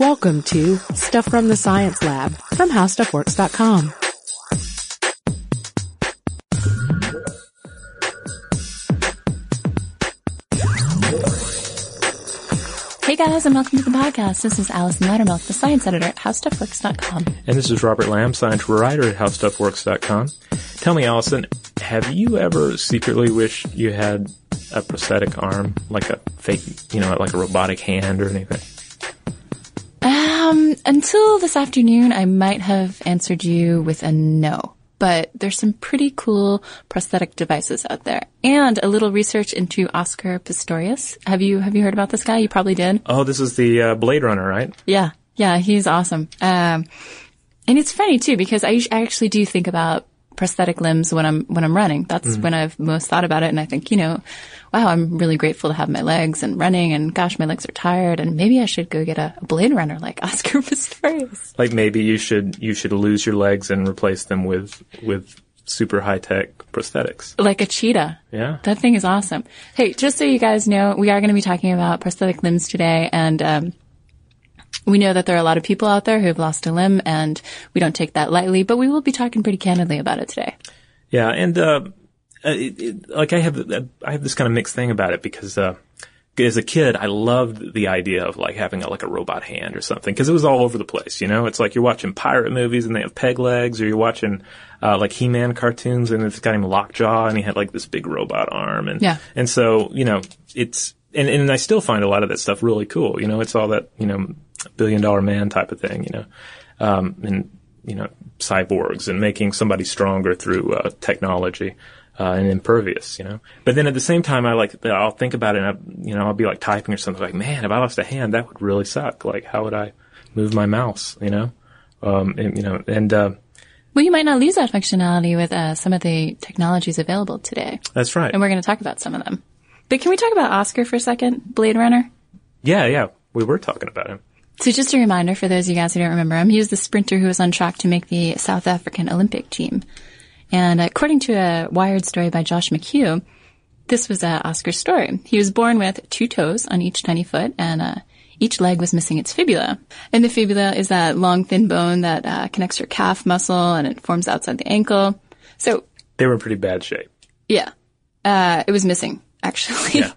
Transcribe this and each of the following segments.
Welcome to Stuff from the Science Lab from HowStuffWorks.com. Hey guys, and welcome to the podcast. This is Allison Loudermilk, the science editor at HowStuffWorks.com. And this is Robert Lamb, science writer at HowStuffWorks.com. Tell me, Allison, have you ever secretly wished you had a prosthetic arm, like a fake, you know, like a robotic hand or anything? Um, until this afternoon, I might have answered you with a no. But there's some pretty cool prosthetic devices out there, and a little research into Oscar Pistorius. Have you have you heard about this guy? You probably did. Oh, this is the uh, Blade Runner, right? Yeah, yeah, he's awesome. Um, and it's funny too because I, I actually do think about prosthetic limbs when I'm when I'm running. That's when I've most thought about it, and I think, you know, wow, I'm really grateful to have my legs and running, and gosh, my legs are tired, and maybe I should go get a, a Blade Runner like Oscar Pistorius. Like maybe you should you should lose your legs and replace them with with super high tech prosthetics. like a cheetah. Yeah. That thing is awesome. Hey, just so you guys know, we are going to be talking about prosthetic limbs today, and um, we know that there are a lot of people out there who have lost a limb, and we don't take that lightly. But we will be talking pretty candidly about it today. Yeah, and uh, it, it, like I have I have this kind of mixed thing about it because uh, as a kid I loved the idea of like having a, like a robot hand or something because it was all over the place. You know, it's like you're watching pirate movies and they have peg legs, or you're watching uh, like He-Man cartoons and it's got him Lockjaw and he had like this big robot arm and Yeah. and so you know it's and and I still find a lot of that stuff really cool. You know, it's all that you know billion dollar man type of thing. You know, um, and you know cyborgs and making somebody stronger through uh, technology uh, and impervious. You know, but then at the same time, I like I'll think about it. and I, You know, I'll be like typing or something like, man, if I lost a hand, that would really suck. Like, how would I move my mouse? You know, um, and, you know, and uh, Well, you might not lose that functionality with uh, some of the technologies available today, that's right. and we're going to talk about some of them. But can we talk about Oscar for a second, Blade Runner? Yeah, yeah, we were talking about him. So just a reminder for those of you guys who don't remember him, he was the sprinter who was on track to make the South African Olympic team. And according to a Wired story by Josh McHugh, this was uh, Oscar's story. He was born with two toes on each tiny foot, and uh, each leg was missing its fibula. And the fibula is that long, thin bone that uh, connects your calf muscle, and it forms outside the ankle. So, They were in pretty bad shape. yeah, uh, it was missing, actually. Yeah.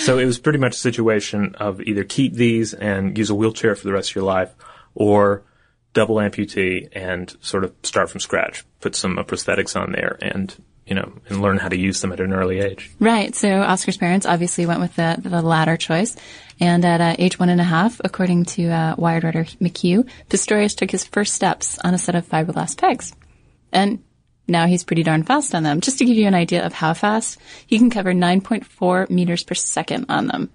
So it was pretty much a situation of either keep these and use a wheelchair for the rest of your life, or double amputee and sort of start from scratch. Put some uh, prosthetics on there and you know and learn how to use them at an early age. Right. So Oscar's parents obviously went with the, the latter choice. And at uh, age one and a half, according to uh, Wired writer McHugh, Pistorius took his first steps on a set of fiberglass pegs. And now he's pretty darn fast on them. Just to give you an idea of how fast, he can cover 9.4 meters per second on them.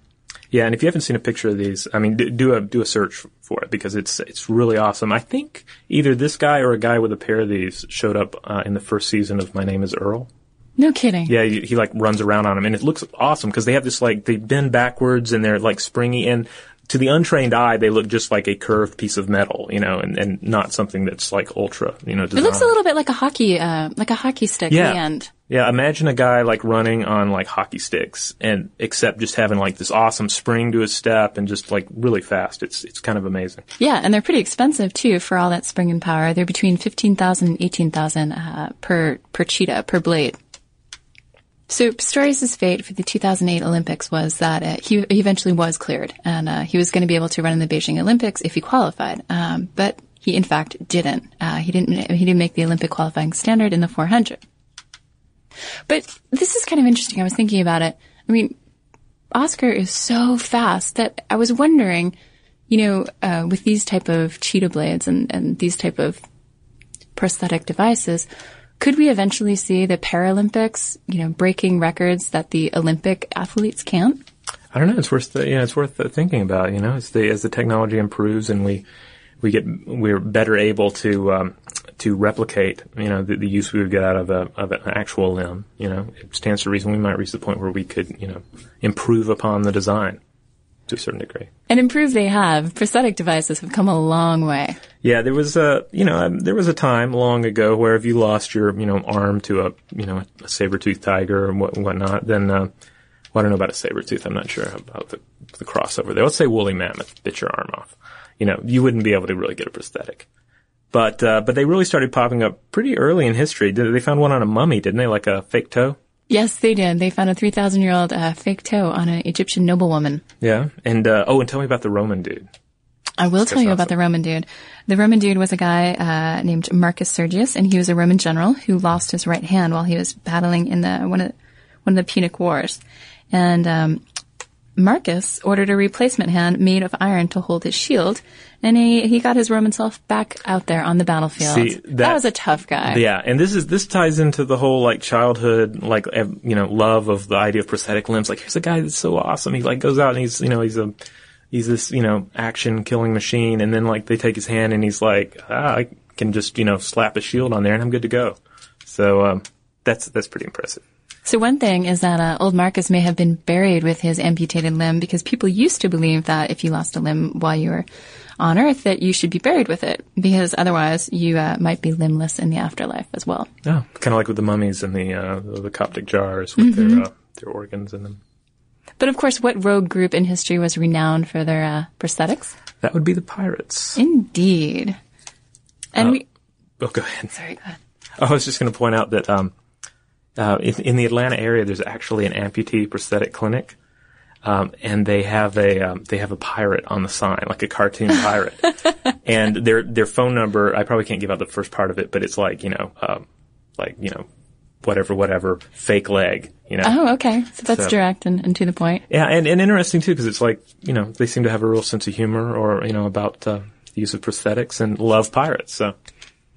Yeah, and if you haven't seen a picture of these, I mean, do a do a search for it because it's it's really awesome. I think either this guy or a guy with a pair of these showed up uh, in the first season of My Name Is Earl. No kidding. Yeah, he, he like runs around on them, and it looks awesome because they have this like they bend backwards and they're like springy, and to the untrained eye, they look just like a curved piece of metal, you know, and, and not something that's like ultra, you know. It looks a little bit like a hockey, uh, like a hockey stick Yeah. at the end. Yeah, imagine a guy like running on like hockey sticks, and except just having like this awesome spring to his step and just like really fast. It's it's kind of amazing. Yeah, and they're pretty expensive too for all that spring and power. They're between 15,000 and 18,000 uh, per per cheetah, per blade. So Pistorius' fate for the 2008 Olympics was that uh, he, he eventually was cleared, and uh, he was going to be able to run in the Beijing Olympics if he qualified. Um, but he, in fact, didn't. Uh, he didn't. He didn't make the Olympic qualifying standard in the 400. But this is kind of interesting. I was thinking about it. I mean, Oscar is so fast that I was wondering, you know, uh, with these type of cheetah blades and, and these type of prosthetic devices, could we eventually see the Paralympics, you know, breaking records that the Olympic athletes can't? I don't know. It's worth the, yeah, it's worth the thinking about. You know, as the as the technology improves and we we get we're better able to um, to replicate. You know, the, the use we would get out of a of an actual limb. You know, it stands to reason we might reach the point where we could you know improve upon the design to a certain degree. And improve they have. Prosthetic devices have come a long way. Yeah, there was a you know um, there was a time long ago where if you lost your you know arm to a you know a saber tooth tiger or what whatnot, then uh, well, I don't know about a saber tooth. I'm not sure about the the crossover there. Let's say woolly mammoth bit your arm off. you know, you wouldn't be able to really get a prosthetic. But uh, but they really started popping up pretty early in history. They found one on a mummy, didn't they? Like a fake toe. Yes, they did. They found a 3,000 year old uh, fake toe on an Egyptian noblewoman. Yeah. And uh, oh, and tell me about the Roman dude. I will tell you awesome. about the Roman dude. The Roman dude was a guy uh, named Marcus Sergius, and he was a Roman general who lost his right hand while he was battling in the one of one of the Punic Wars. And um, Marcus ordered a replacement hand made of iron to hold his shield, and he he got his Roman self back out there on the battlefield. See, that, that- was a tough guy. Yeah, and this is this ties into the whole like childhood like you know love of the idea of prosthetic limbs. Like here's a guy that's so awesome. He like goes out and he's you know he's a he's this you know action killing machine, and then like they take his hand and he's like ah, I can just you know slap a shield on there and I'm good to go. So um, that's that's pretty impressive. So one thing is that uh, old Marcus may have been buried with his amputated limb because people used to believe that if you lost a limb while you were on Earth, that you should be buried with it because otherwise you uh, might be limbless in the afterlife as well. Oh, kind of like with the mummies and the uh, the Coptic jars with their uh, their organs in them. But of course, what rogue group in history was renowned for their uh, prosthetics? That would be the pirates. Indeed. And we, Oh, go ahead. sorry, go ahead. I was just going to point out that um, uh, in, in the Atlanta area, there's actually an amputee prosthetic clinic, um, and they have a um, they have a pirate on the sign, like a cartoon pirate, and their their phone number. I probably can't give out the first part of it, but it's like you know, um, like you know, whatever, whatever, fake leg, you know. Oh, okay. So that's So- direct and, and to the point. Yeah, and, and interesting too because it's like you know they seem to have a real sense of humor, or you know about uh, the use of prosthetics and love pirates. So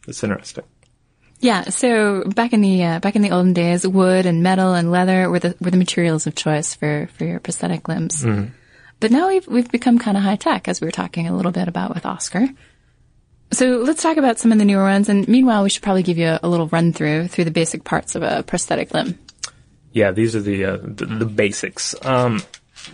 it's interesting. Yeah. So back in the uh, back in the olden days, wood and metal and leather were the were the materials of choice for for your prosthetic limbs. But now we've we've become kind of high tech, as we were talking a little bit about with Oscar. So let's talk about some of the newer ones. And meanwhile, we should probably give you a, a little run through through the basic parts of a prosthetic limb. Yeah, these are the uh, the, the basics. Um,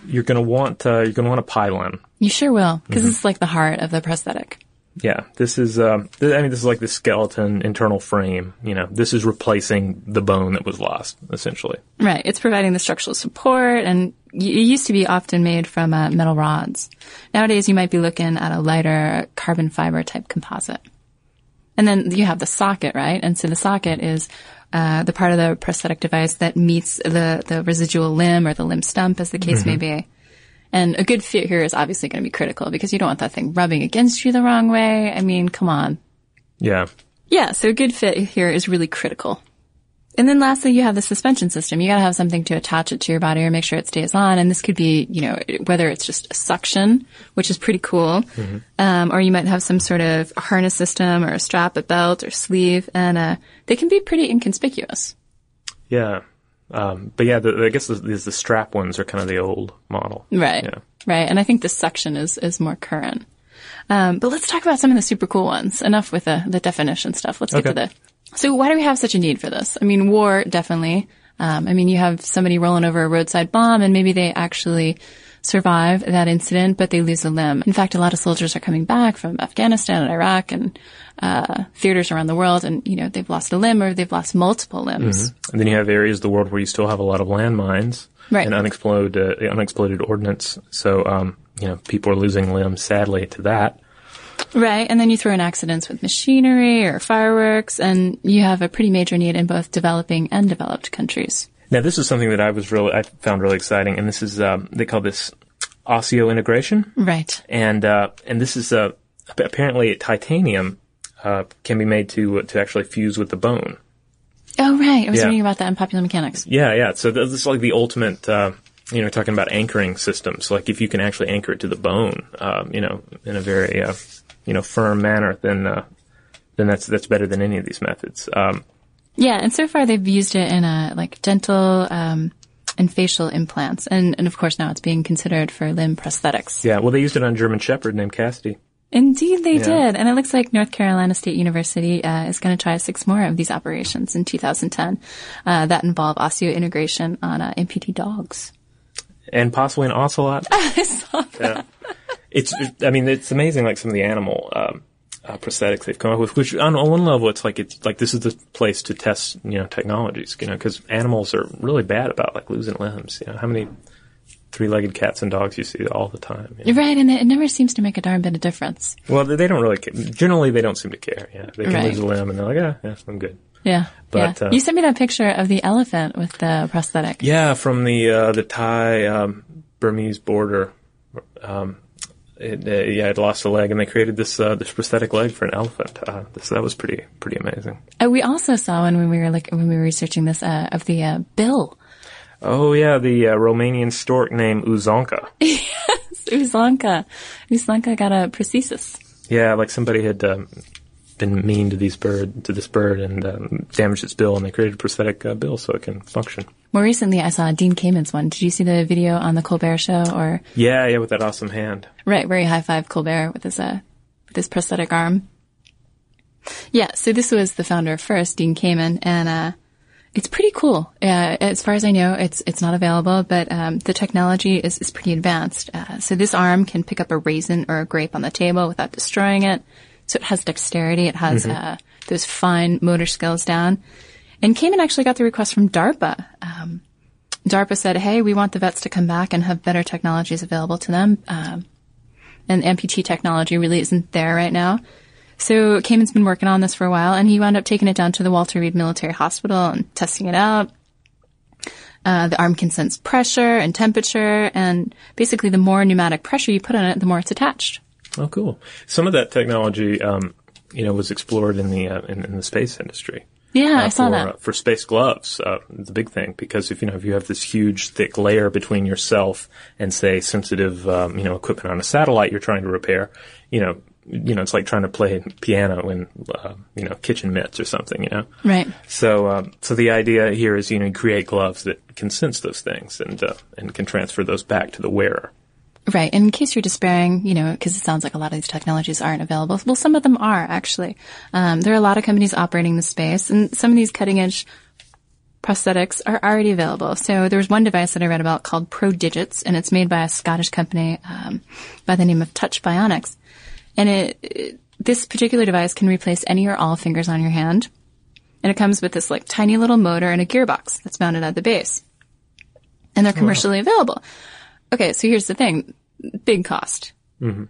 you're gonna want uh, you're gonna want a pylon. You sure will, because this is like the heart of the prosthetic. Yeah, this is. Um, th- I mean, this is like the skeleton internal frame. You know, this is replacing the bone that was lost, essentially. Right. It's providing the structural support, and y- it used to be often made from uh, metal rods. Nowadays, you might be looking at a lighter carbon fiber type composite. And then you have the socket, right? And so the socket is uh, the part of the prosthetic device that meets the, the residual limb or the limb stump, as the case may be. And a good fit here is obviously going to be critical because you don't want that thing rubbing against you the wrong way. I mean, come on. Yeah, Yeah, so a good fit here is really critical. And then lastly, you have the suspension system. You gotta have something to attach it to your body or make sure it stays on. And this could be, you know, whether it's just a suction, which is pretty cool, um, or you might have some sort of harness system or a strap, a belt or sleeve, and uh, they can be pretty inconspicuous. yeah. Um, but yeah, the, I guess the, the, strap ones are kind of the old model. Right. Yeah. Right. And I think the suction is, is more current. Um, but let's talk about some of the super cool ones. Enough with the, the definition stuff. Let's get Okay. to the. So why do we have such a need for this? I mean, war, definitely. Um, I mean, you have somebody rolling over a roadside bomb and maybe they actually survive that incident, but they lose a limb. In fact, a lot of soldiers are coming back from Afghanistan and Iraq and, uh, theaters around the world and, you know, they've lost a limb or they've lost multiple limbs. And then you have areas of the world where you still have a lot of landmines Right. and unexploded uh, unexploded ordnance. So um, you know, people are losing limbs sadly to that. Right. And then you throw in accidents with machinery or fireworks, and you have a pretty major need in both developing and developed countries. Now, this is something that I was really I found really exciting, and this is um, they call this osseointegration, Right. and uh, and this is uh, apparently titanium uh, can be made to to actually fuse with the bone. Oh, right. I was Yeah. reading about that in Popular Mechanics. Yeah, yeah. So this is like the ultimate. Uh, you know, talking about anchoring systems. Like if you can actually anchor it to the bone, um, you know, in a very uh, you know firm manner, then uh, then that's that's better than any of these methods. Um, Yeah. And so far they've used it in a, like dental, um, and facial implants. And, and of course now it's being considered for limb prosthetics. yeah. Well, they used it on a German Shepherd named Cassidy. Indeed they Yeah. did. And it looks like North Carolina State University, uh, is going to try six more of these operations in 2010, uh, that involve osseointegration on, uh, amputee dogs. and possibly an ocelot. I saw that. It's, I mean, it's amazing. Like some of the animal um, uh, prosthetics they've come up with. Which on, on one level, it's like it's like this is the place to test, you know, technologies. You know, because animals are really bad about like losing limbs. You know, how many three-legged cats and dogs you see all the time. you know. Right, and it never seems to make a darn bit of difference. Well, they they don't really care. Generally, they don't seem to care. Yeah, they can Right. lose a limb and they're like, yeah, yeah, I'm good. Yeah. But, yeah. uh, you sent me that picture of the elephant with the prosthetic. Yeah, from the uh, the Thai um, Burmese border. Um, it, uh, yeah, it lost a leg, and they created this uh, this prosthetic leg for an elephant. Uh, this, that was pretty pretty amazing. Uh, we also saw one when we were like when we were researching this uh, of the uh, bill. Oh yeah, the uh, Romanian stork named Uzonka. Uzlanka. Uzlanka got a prosthesis. Yeah, like somebody had um, been mean to these bird to this bird and um, damaged its bill, and they created a prosthetic uh, bill so it can function. More recently, I saw Dean Kamen's one. Did you see the video on the Colbert Show or Yeah, yeah, with that awesome hand. right where he high five Colbert with his uh with his prosthetic arm? Yeah. So this was the founder first, Dean Kamen, and uh, it's pretty cool. Uh, as far as I know, it's it's not available, but um, the technology is is pretty advanced. Uh, so this arm can pick up a raisin or a grape on the table without destroying it. So it has dexterity. It has uh, those fine motor skills down. And Kamen actually got the request from DARPA. Um, DARPA said, "Hey, we want the vets to come back and have better technologies available to them." Um, and amputee technology really isn't there right now. So Kamen's been working on this for a while, and he wound up taking it down to the Walter Reed Military Hospital and testing it out. Uh, the arm can sense pressure and temperature, and basically, the more pneumatic pressure you put on it, the more it's attached. Oh, cool. Some of that technology, um, you know, was explored in the uh, in, in the space industry. Yeah, uh, I saw for, that. uh, for space gloves. Uh, the big thing because if you know if you have this huge thick layer between yourself and say sensitive um, you know equipment on a satellite you're trying to repair, you know you know it's like trying to play piano in uh, you know kitchen mitts or something. You know. Right. So, um, so the idea here is, you know, create gloves that can sense those things and uh, and can transfer those back to the wearer. Right. And in case you're despairing, you know, because it sounds like a lot of these technologies aren't available. Well, some of them are actually. Um, there are a lot of companies operating the space, and some of these cutting edge prosthetics are already available. So there was one device that I read about called ProDigits, and it's made by a Scottish company um, by the name of Touch Bionics. And it, it this particular device can replace any or all fingers on your hand, and it comes with this like tiny little motor and a gearbox that's mounted at the base, and they're commercially available. Okay, so here's the thing: big cost.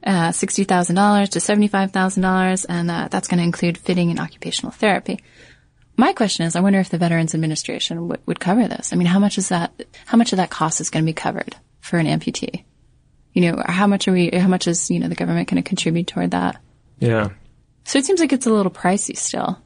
Uh, sixty thousand dollars to seventy-five thousand dollars, and uh, that's going to include fitting and occupational therapy. My question is, I wonder if the Veterans Administration would, would cover this. I mean, how much is that? How much of that cost is going to be covered for an amputee? You know, how much are we? How much is you know the government going to contribute toward that? Yeah. So it seems like it's a little pricey still.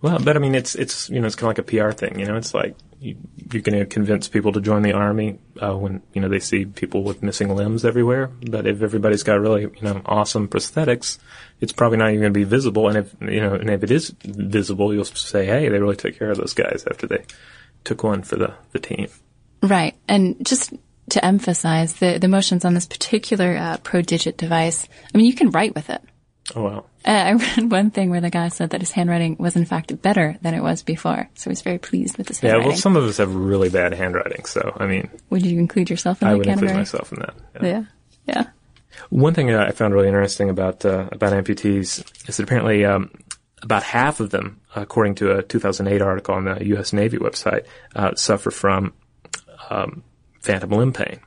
Well, but I mean, it's it's you know, it's kind of like a PR thing. You know, it's like you, you're going to convince people to join the army uh, when you know they see people with missing limbs everywhere. But if everybody's got really you know awesome prosthetics, it's probably not even going to be visible. And if you know, and if it is visible, you'll say, hey, they really took care of those guys after they took one for the the team. Right. And just to emphasize the, the motions on this particular uh, ProDigit device, I mean, you can write with it. Oh wow. Uh, I read one thing where the guy said that his handwriting was in fact better than it was before. So he was very pleased with his Yeah, well, some of us have really bad handwriting, so I mean, would you include yourself in I that would include myself in that. yeah. Yeah. Yeah. One thing I found really interesting about uh, about amputees is that apparently um, about half of them, according to a 2008 article on the U.S. Navy website, uh, suffer from um, phantom limb pain.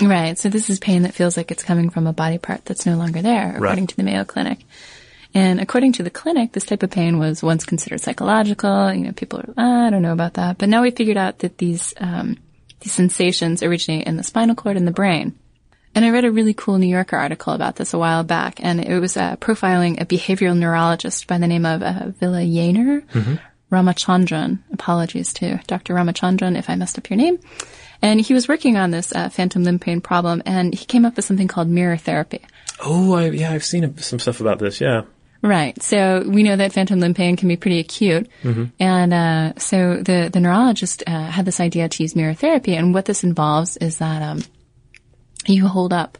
Right. So this is pain that feels like it's coming from a body part that's no longer there, according Right. to the Mayo Clinic. And according to the clinic, this type of pain was once considered psychological. You know, people are, "Ah, I don't know about that. But now we figured out that these, um, these sensations originate in the spinal cord and the brain. And I read a really cool New Yorker article about this a while back, and it was uh, profiling a behavioral neurologist by the name of uh, Vilayanur Ramachandran. Apologies to Dr. Ramachandran if I messed up your name. And he was working on this uh, phantom limb pain problem, and he came up with something called mirror therapy. Oh, I, yeah, I've seen some stuff about this. Yeah, Right. So we know that phantom limb pain can be pretty acute. And uh, so the, the neurologist uh, had this idea to use mirror therapy. And what this involves is that um, you hold up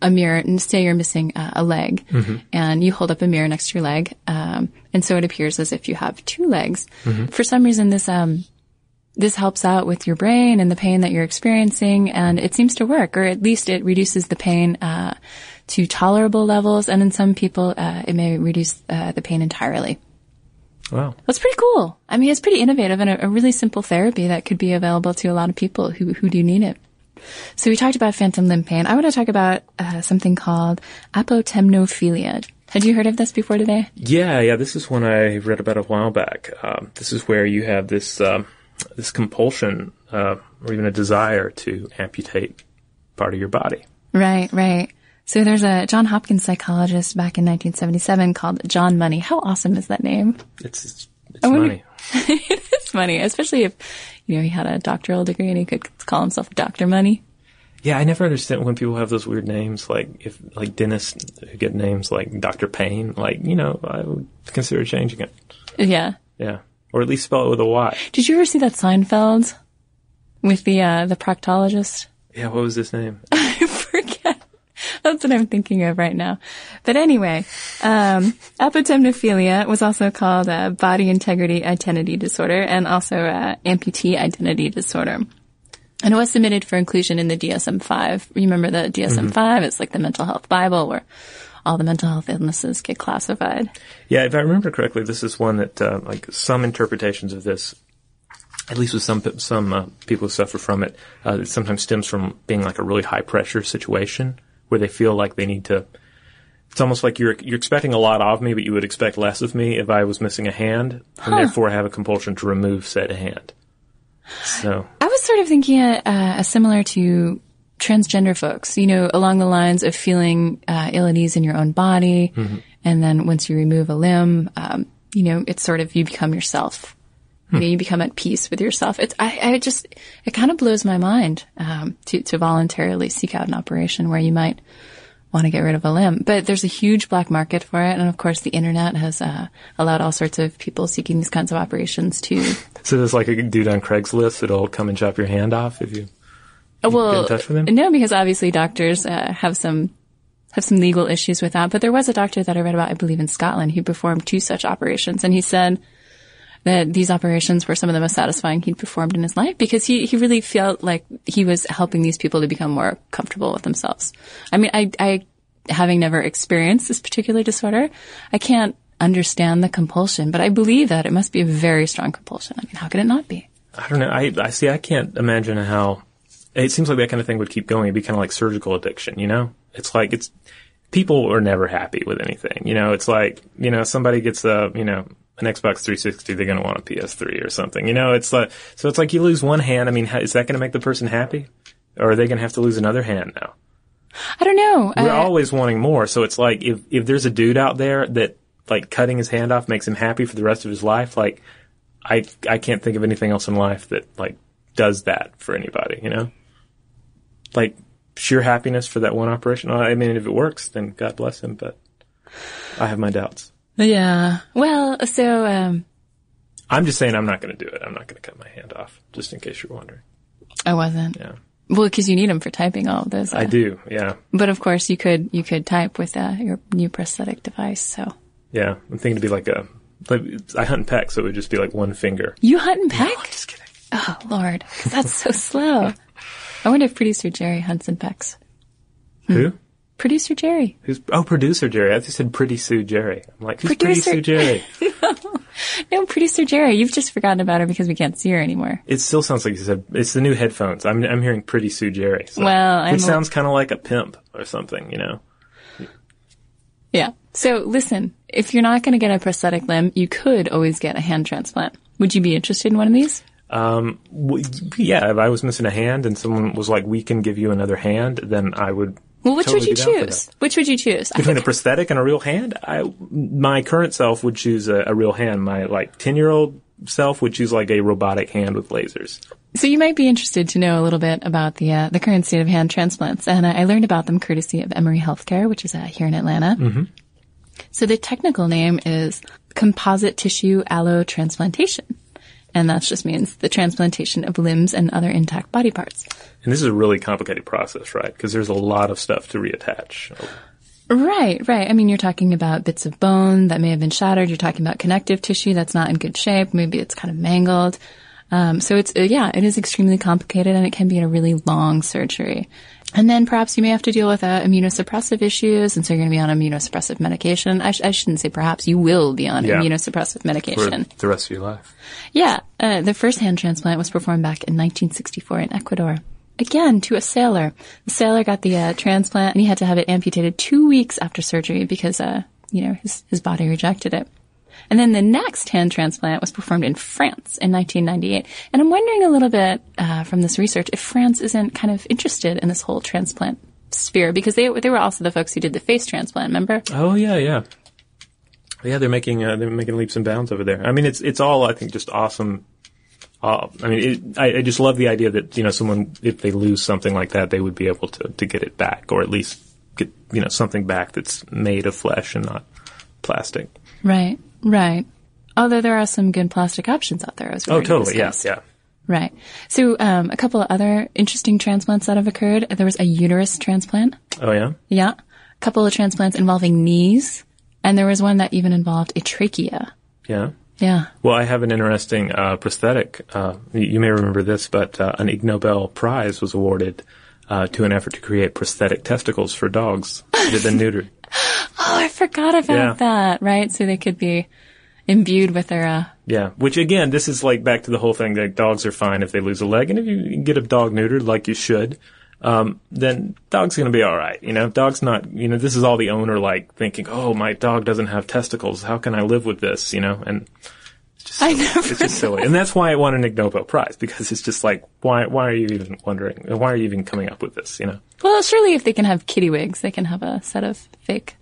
a mirror and say you're missing uh, a leg and you hold up a mirror next to your leg. Um, and so it appears as if you have two legs. For some reason, this um, this helps out with your brain and the pain that you're experiencing, and it seems to work, or at least it reduces the pain uh, to tolerable levels. And in some people, uh, it may reduce uh, the pain entirely. wow. That's pretty cool. I mean, it's pretty innovative and a, a really simple therapy that could be available to a lot of people who who do need it. So we talked about phantom limb pain. I want to talk about uh, something called apotemnophilia. Had you heard of this before today? Yeah, yeah. This is one I read about a while back. Um, this is where you have this um, this compulsion uh, or even a desire to amputate part of your body. Right, right. So there's a John Hopkins psychologist back in 1977 called John Money. How awesome is that name? It's it's, it's wonder- money. it is funny, especially if you know he had a doctoral degree and he could call himself Doctor Money. Yeah, I never understand when people have those weird names, like if like dentists who get names like Doctor Payne. Like you know, I would consider changing it. Yeah. Yeah, or at least spell it with a Y. Did you ever see that Seinfeld with the uh, the proctologist? Yeah, what was his name? I forget. That's what I'm thinking of right now. But anyway, um, apotemnophilia was also called uh, body integrity identity disorder and also uh, amputee identity disorder. And it was submitted for inclusion in the DSM-5. Remember the DSM-5? It's like the mental health Bible where all the mental health illnesses get classified. Yeah, if I remember correctly, this is one that uh, like some interpretations of this, at least with some some uh, people who suffer from it, uh, it sometimes stems from being like a really high pressure situation where they feel like they need to. It's almost like you're you're expecting a lot of me, but you would expect less of me if I was missing a hand, and therefore I have a compulsion to remove said hand. So I was sort of thinking uh, uh, similar to transgender folks, you know, along the lines of feeling uh, ill at ease in your own body, and then once you remove a limb, um, you know, it's sort of you become yourself. You know, you become at peace with yourself. It's I, I just it kind of blows my mind um, to to voluntarily seek out an operation where you might want to get rid of a limb, but there's a huge black market for it, and of course, the internet has uh, allowed all sorts of people seeking these kinds of operations to so there's like a dude on Craigslist that'll come and chop your hand off if you. Well, get in touch with him? No, because obviously doctors uh, have some have some legal issues with that. But there was a doctor that I read about, I believe, in Scotland, who performed two such operations, and he said that these operations were some of the most satisfying he'd performed in his life because he he really felt like he was helping these people to become more comfortable with themselves. I mean, I I having never experienced this particular disorder, I can't understand the compulsion, but I believe that it must be a very strong compulsion. I mean, how could it not be? I don't know. I, I see. I can't imagine how. It seems like that kind of thing would keep going. It'd be kind of like surgical addiction. You know, it's like it's people are never happy with anything. You know, it's like you know somebody gets a you know an Xbox 360, they're going to want a PS3 or something. You know, it's like so it's like you lose one hand. I mean, is that going to make the person happy, or are they going to have to lose another hand now? I don't know. We're Uh, always wanting more. So it's like if if there's a dude out there that like cutting his hand off makes him happy for the rest of his life, like I I can't think of anything else in life that like does that for anybody, you know? Like sheer happiness for that one operation. I mean, if it works, then God bless him, but I have my doubts. Yeah. Well, so um, I'm just saying I'm not going to do it. I'm not going to cut my hand off, just in case you're wondering. I wasn't. Yeah. Well, because you need them for typing all of those. uh, I do. Yeah. But of course, you could you could type with uh, your new prosthetic device. So Yeah. I'm thinking to be like a, like, I hunt and peck, so it would just be like one finger. you hunt and peck. Just kidding. Oh Lord, that's so slow. I wonder if producer Jerry hunts and pecks. Who? Hmm. Producer Jerry. Who's oh producer Jerry? I just said Pretty Sue Jerry. I'm like who's Producer- Pretty Sue Jerry? No, producer Jerry. You've just forgotten about her because we can't see her anymore. it still sounds like you said it's the new headphones. I'm I'm hearing Pretty Sue Jerry. So, Well, I'm which a- sounds kind of like a pimp or something, you know. Yeah. So listen, if you're not going to get a prosthetic limb, you could always get a hand transplant. Would you be interested in one of these? Um, w- yeah, if I was missing a hand and someone was like, "We can give you another hand," then I would. Well, which totally would you be down for choose? Which would you choose? Between a prosthetic and a real hand, I my current self would choose a, a real hand. My like ten year old self would choose like a robotic hand with lasers. So you might be interested to know a little bit about the uh, the current state of hand transplants, and I I learned about them courtesy of Emory Healthcare, which is uh, here in Atlanta. Mm-hmm. So the technical name is composite tissue allotransplantation, and that just means the transplantation of limbs and other intact body parts. And this is a really complicated process, right? Because there's a lot of stuff to reattach. Right, right. I mean, you're talking about bits of bone that may have been shattered. You're talking about connective tissue that's not in good shape. Maybe it's kind of mangled. Um, so it's, uh, yeah, it is extremely complicated and it can be a really long surgery. And then perhaps you may have to deal with uh, immunosuppressive issues. And so you're going to be on immunosuppressive medication. I, sh- I shouldn't say perhaps you will be on Yeah. immunosuppressive For medication. the rest of your life. Yeah, uh, the first hand transplant was performed back in 1964 in Ecuador. again to a sailor. The sailor got the uh, transplant and he had to have it amputated two weeks after surgery because, uh, you know, his, his body rejected it. And then the next hand transplant was performed in France in 1998. And I'm wondering a little bit uh, from this research if France isn't kind of interested in this whole transplant sphere because they they were also the folks who did the face transplant. Remember? Oh yeah, yeah, yeah. They're making uh, they're making leaps and bounds over there. I mean, it's it's all I think just awesome. Uh, I mean, it, I, I just love the idea that you know someone if they lose something like that, they would be able to to get it back or at least get you know something back that's made of flesh and not plastic. Right. Right. Although there are some good plastic options out there as well. Oh, totally. Yes. Yeah. Right. So, um, a couple of other interesting transplants that have occurred. There was a uterus transplant. Oh yeah. Yeah. A couple of transplants involving knees. And there was one that even involved a trachea. Yeah. Yeah. Well, I have an interesting uh, prosthetic. Uh, you may remember this, but uh, an Ig Nobel Prize was awarded uh, to an effort to create prosthetic testicles for dogs that had been neutered. Oh, I forgot about Yeah. that. Right. So they could be imbued with their, uh, Yeah, which again, this is like back to the whole thing that dogs are fine if they lose a leg, and if you get a dog neutered like you should, um, then dog's going to be all right. You know, dog's not. You know, this is all the owner like thinking, oh, my dog doesn't have testicles. How can I live with this? You know, and I never it's just silly, and that's why it won an Ig Nobel Prize because it's just like, why? Why are you even wondering? Why are you even coming up with this? You know? well, surely if they can have kitty wigs, they can have a set of fake,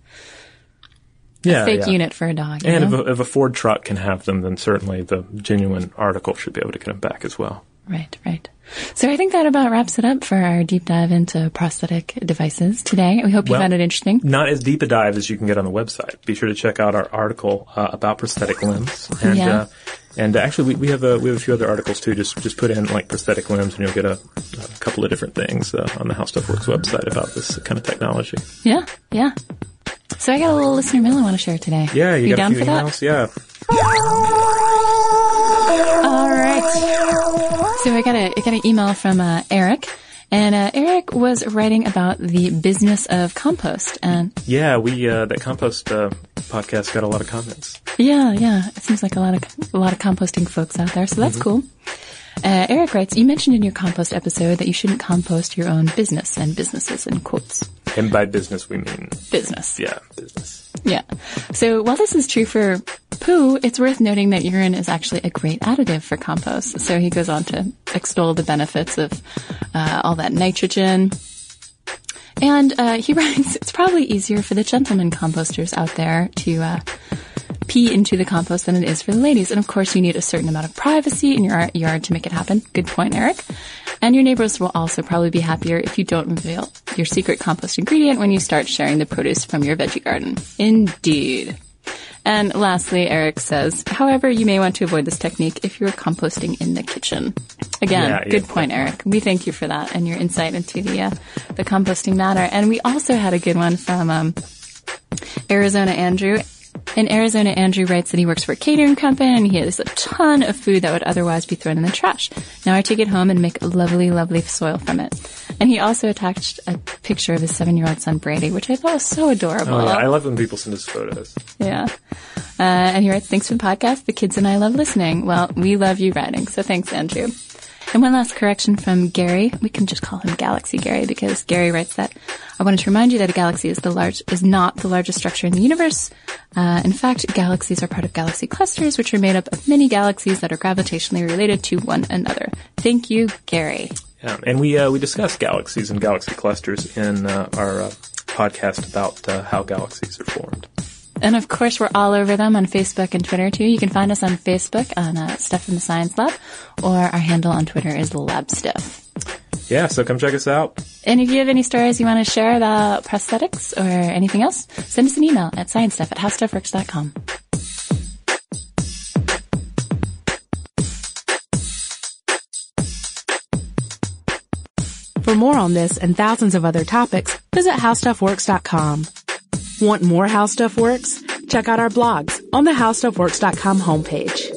Yeah, fake yeah. unit for a dog. And if a, if a Ford truck can have them, then certainly the genuine article should be able to get them back as well. Right, right. So I think that about wraps it up for our deep dive into prosthetic devices today. We hope you Well- found it interesting. not as deep a dive as you can get on the website. Be sure to check out our article uh, about prosthetic limbs, and Yeah. uh, and actually we, we have a we have a few other articles too. Just just put in like prosthetic limbs, and you'll get a, a couple of different things uh, on the How Stuff Works website about this kind of technology. Yeah, yeah. So I got a little listener mail I want to share today. Yeah, you, got down a few for that? emails. Yeah, All right. So I got a I got an email from uh, Eric, and uh, Eric was writing about the business of compost, and yeah. We uh, that compost uh, podcast got a lot of comments. yeah, yeah, it seems like a lot of a lot of composting folks out there, so that's Mm-hmm. cool. Uh, Eric writes, you mentioned in your compost episode that you shouldn't compost your own business and businesses in quotes. And by business we mean Business. yeah, business. Yeah. So while this is true for poo, it's worth noting that urine is actually a great additive for compost. So he goes on to extol the benefits of uh, all that nitrogen. And uh, he writes, it's probably easier for the gentlemen composters out there to uh, pee into the compost than it is for the ladies. And of course, you need a certain amount of privacy in your yard to make it happen. Good point, Eric. And your neighbors will also probably be happier if you don't reveal your secret compost ingredient when you start sharing the produce from your veggie garden. Indeed. And lastly, Eric says, however, you may want to avoid this technique if you're composting in the kitchen. Again, Yeah, yeah, good point, Eric. We thank you for that and your insight into the uh, the composting matter. And we also had a good one from um, Arizona Andrew. In Arizona, Andrew writes that he works for a catering company and he has a ton of food that would otherwise be thrown in the trash. Now I take it home and make lovely, lovely soil from it. And he also attached a picture of his seven-year-old son Brady, which I thought was so adorable. Oh yeah, I love when people send us photos. Yeah. Uh, and he writes, thanks for the podcast. The kids and I love listening. Well, we love you writing. So thanks, Andrew. And one last correction from Gary. We can just call him Galaxy Gary because Gary writes that I wanted to remind you that a galaxy is the large, is not the largest structure in the universe. Uh, in fact, galaxies are part of galaxy clusters, which are made up of many galaxies that are gravitationally related to one another. Thank you, Gary. Yeah, and we uh, we discuss galaxies and galaxy clusters in uh, our uh, podcast about uh, how galaxies are formed. And of course, we're all over them on Facebook and Twitter too. You can find us on Facebook on uh, Stuff from the Science Lab, or our handle on Twitter is Lab Stuff. Yeah, so come check us out. And if you have any stories you want to share about prosthetics or anything else, send us an email at sciencestuff at howstuffworks.com. For more on this and thousands of other topics, visit howstuffworks.com. Want more How Stuff Works? Check out our blogs on the howstuffworks.com homepage.